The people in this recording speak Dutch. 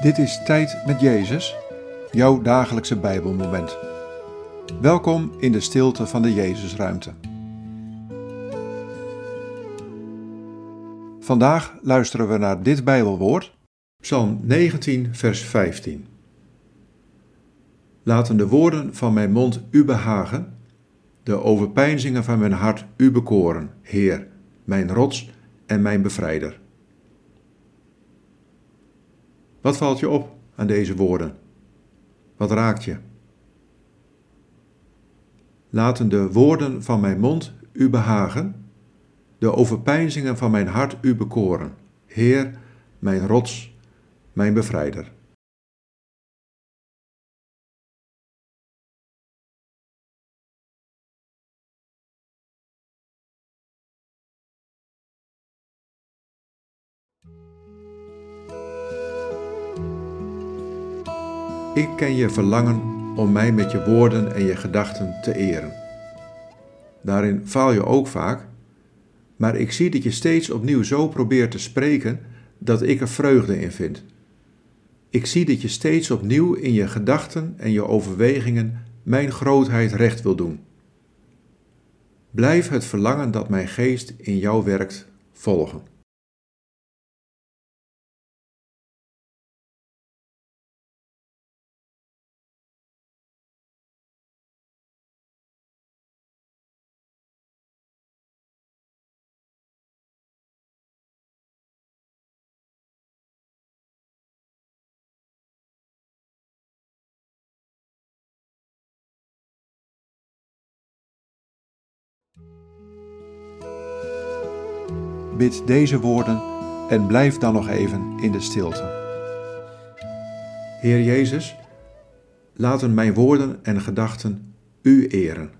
Dit is Tijd met Jezus, jouw dagelijkse Bijbelmoment. Welkom in de stilte van de Jezusruimte. Vandaag luisteren we naar dit Bijbelwoord, Psalm 19, vers 15. Laten de woorden van mijn mond u behagen, de overpeinzingen van mijn hart u bekoren, Heer, mijn rots en mijn bevrijder. Wat valt je op aan deze woorden? Wat raakt je? Laten de woorden van mijn mond u behagen, de overpeinzingen van mijn hart u bekoren, Heer, mijn rots, mijn bevrijder. Ik ken je verlangen om mij met je woorden en je gedachten te eren. Daarin faal je ook vaak, maar ik zie dat je steeds opnieuw zo probeert te spreken dat ik er vreugde in vind. Ik zie dat je steeds opnieuw in je gedachten en je overwegingen mijn grootheid recht wil doen. Blijf het verlangen dat mijn geest in jou werkt volgen. Bid deze woorden en blijf dan nog even in de stilte. Heer Jezus, laten mijn woorden en gedachten U eren.